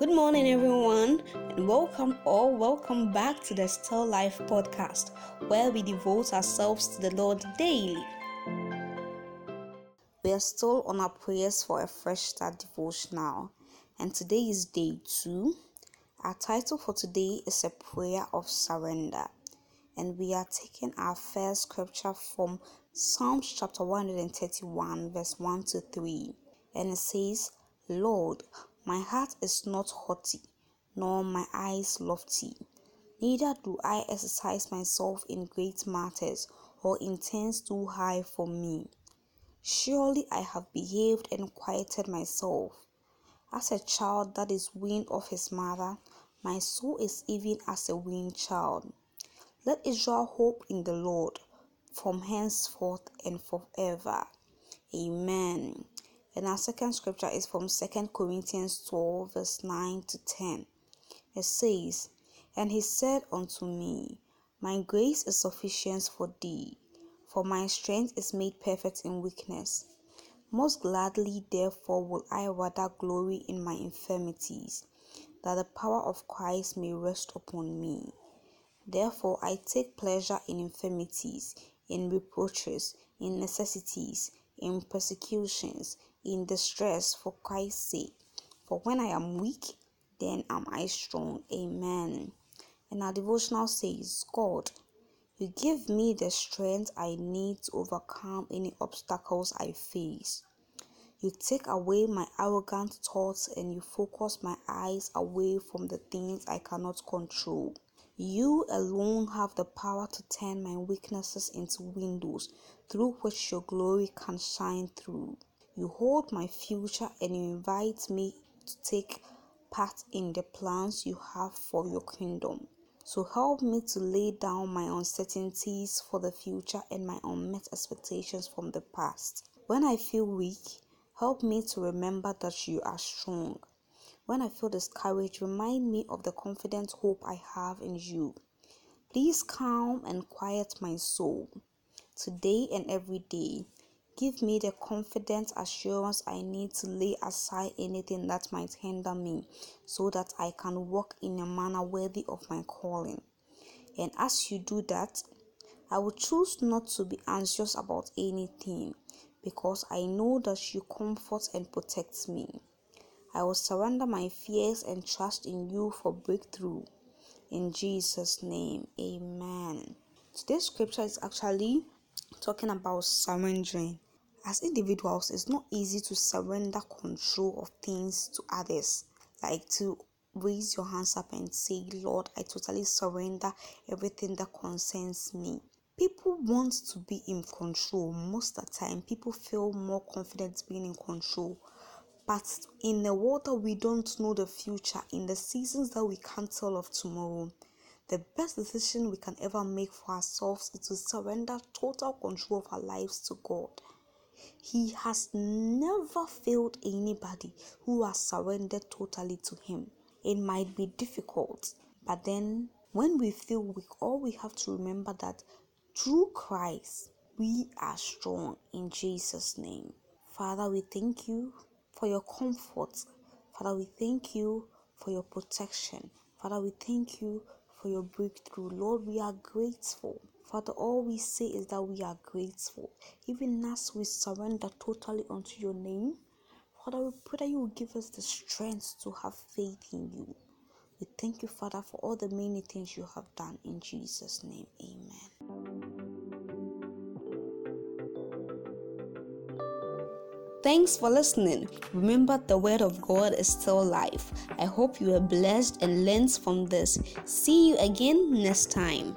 Good morning, everyone, and welcome or welcome back to the Still Life podcast, where we devote ourselves to the Lord daily. We are still on our prayers for a fresh start devotional, and today is day two. Our title for today is a prayer of surrender, and we are taking our first scripture from Psalms chapter 131, verse 1 to 3, and it says, Lord, my heart is not haughty, nor my eyes lofty. Neither do I exercise myself in great matters, or in things too high for me. Surely I have behaved and quieted myself. As a child that is weaned of his mother, my soul is even as a weaned child. Let Israel hope in the Lord from henceforth and forever. Amen. And our second scripture is from 2 Corinthians 12, verse 9 to 10. It says, And he said unto me, My grace is sufficient for thee, for my strength is made perfect in weakness. Most gladly, therefore, will I rather glory in my infirmities, that the power of Christ may rest upon me. Therefore, I take pleasure in infirmities, in reproaches, in necessities in persecutions, in distress for Christ's sake. For when I am weak, then am I strong. Amen. And our devotional says, God, you give me the strength I need to overcome any obstacles I face. You take away my arrogant thoughts and you focus my eyes away from the things I cannot control. You alone have the power to turn my weaknesses into windows through which your glory can shine through. You hold my future and you invite me to take part in the plans you have for your kingdom. So help me to lay down my uncertainties for the future and my unmet expectations from the past. When I feel weak, help me to remember that you are strong. When I feel discouraged, remind me of the confident hope I have in you. Please calm and quiet my soul. Today and every day, give me the confident assurance I need to lay aside anything that might hinder me so that I can walk in a manner worthy of my calling. And as you do that, I will choose not to be anxious about anything because I know that you comfort and protect me. I will surrender my fears and trust in you for breakthrough. In Jesus' name, amen. Today's scripture is actually talking about surrendering. As individuals, it's not easy to surrender control of things to others, like to raise your hands up and say, Lord, I totally surrender everything that concerns me. People want to be in control most of the time. People feel more confident being in control but in the world that we don't know the future, in the seasons that we can't tell of tomorrow, the best decision we can ever make for ourselves is to surrender total control of our lives to God. He has never failed anybody who has surrendered totally to Him. It might be difficult, but then when we feel weak, all we have to remember that through Christ we are strong in Jesus' name. Father, we thank you for your comfort. Father, we thank you for your protection. Father, we thank you for your breakthrough. Lord, we are grateful. Father, all we say is that we are grateful. Even as we surrender totally unto your name, Father, we pray that you will give us the strength to have faith in you. We thank you, Father, for all the many things you have done. In Jesus' name, amen. Thanks for listening. Remember, the Word of God is still life. I hope you are blessed and learned from this. See you again next time.